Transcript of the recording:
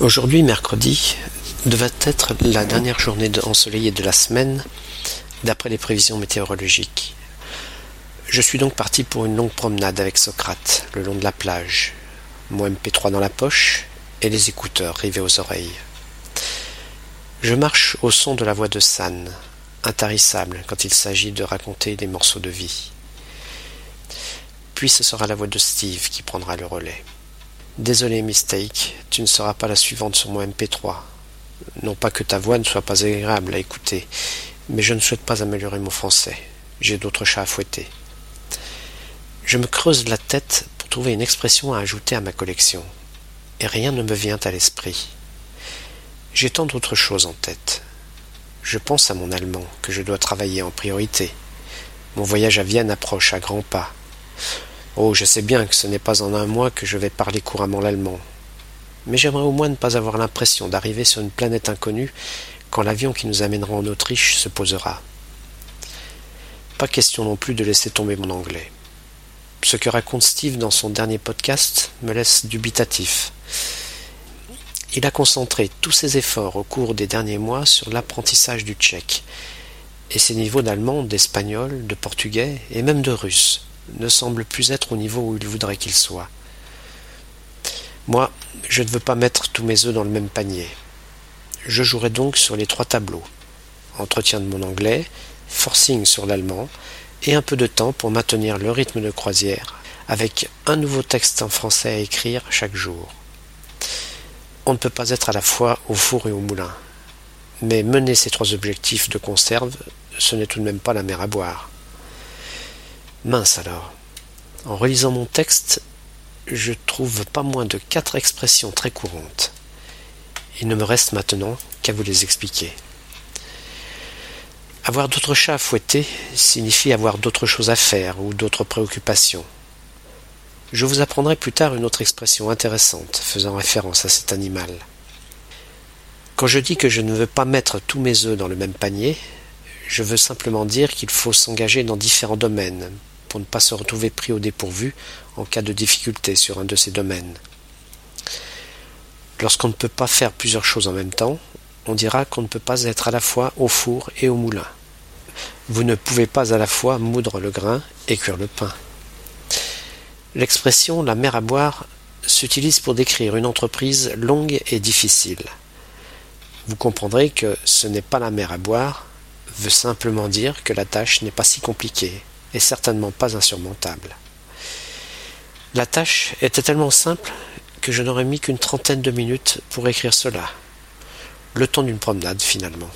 Aujourd'hui, mercredi, devait être la dernière journée ensoleillée de la semaine, d'après les prévisions météorologiques. Je suis donc parti pour une longue promenade avec Socrate, le long de la plage, mon MP3 dans la poche et les écouteurs rivés aux oreilles. Je marche au son de la voix de San, intarissable quand il s'agit de raconter des morceaux de vie. Puis ce sera la voix de Steve qui prendra le relais. Désolé, Mistake, tu ne seras pas la suivante sur mon MP3. Non pas que ta voix ne soit pas agréable à écouter, mais je ne souhaite pas améliorer mon français. J'ai d'autres chats à fouetter. Je me creuse la tête pour trouver une expression à ajouter à ma collection, et rien ne me vient à l'esprit. J'ai tant d'autres choses en tête. Je pense à mon allemand, que je dois travailler en priorité. Mon voyage à Vienne approche à grands pas. Oh, je sais bien que ce n'est pas en un mois que je vais parler couramment l'allemand. Mais j'aimerais au moins ne pas avoir l'impression d'arriver sur une planète inconnue quand l'avion qui nous amènera en Autriche se posera. Pas question non plus de laisser tomber mon anglais. Ce que raconte Steve dans son dernier podcast me laisse dubitatif. Il a concentré tous ses efforts au cours des derniers mois sur l'apprentissage du tchèque, et ses niveaux d'allemand, d'espagnol, de portugais et même de russe ne semble plus être au niveau où il voudrait qu'il soit. Moi, je ne veux pas mettre tous mes œufs dans le même panier. Je jouerai donc sur les trois tableaux. Entretien de mon anglais, forcing sur l'allemand, et un peu de temps pour maintenir le rythme de croisière, avec un nouveau texte en français à écrire chaque jour. On ne peut pas être à la fois au four et au moulin. Mais mener ces trois objectifs de conserve, ce n'est tout de même pas la mer à boire. Mince alors. En relisant mon texte, je trouve pas moins de quatre expressions très courantes. Il ne me reste maintenant qu'à vous les expliquer. Avoir d'autres chats à fouetter signifie avoir d'autres choses à faire ou d'autres préoccupations. Je vous apprendrai plus tard une autre expression intéressante faisant référence à cet animal. Quand je dis que je ne veux pas mettre tous mes œufs dans le même panier, je veux simplement dire qu'il faut s'engager dans différents domaines pour ne pas se retrouver pris au dépourvu en cas de difficulté sur un de ces domaines. Lorsqu'on ne peut pas faire plusieurs choses en même temps, on dira qu'on ne peut pas être à la fois au four et au moulin. Vous ne pouvez pas à la fois moudre le grain et cuire le pain. L'expression la mer à boire s'utilise pour décrire une entreprise longue et difficile. Vous comprendrez que ce n'est pas la mer à boire veut simplement dire que la tâche n'est pas si compliquée et certainement pas insurmontable. La tâche était tellement simple que je n'aurais mis qu'une trentaine de minutes pour écrire cela. Le temps d'une promenade finalement.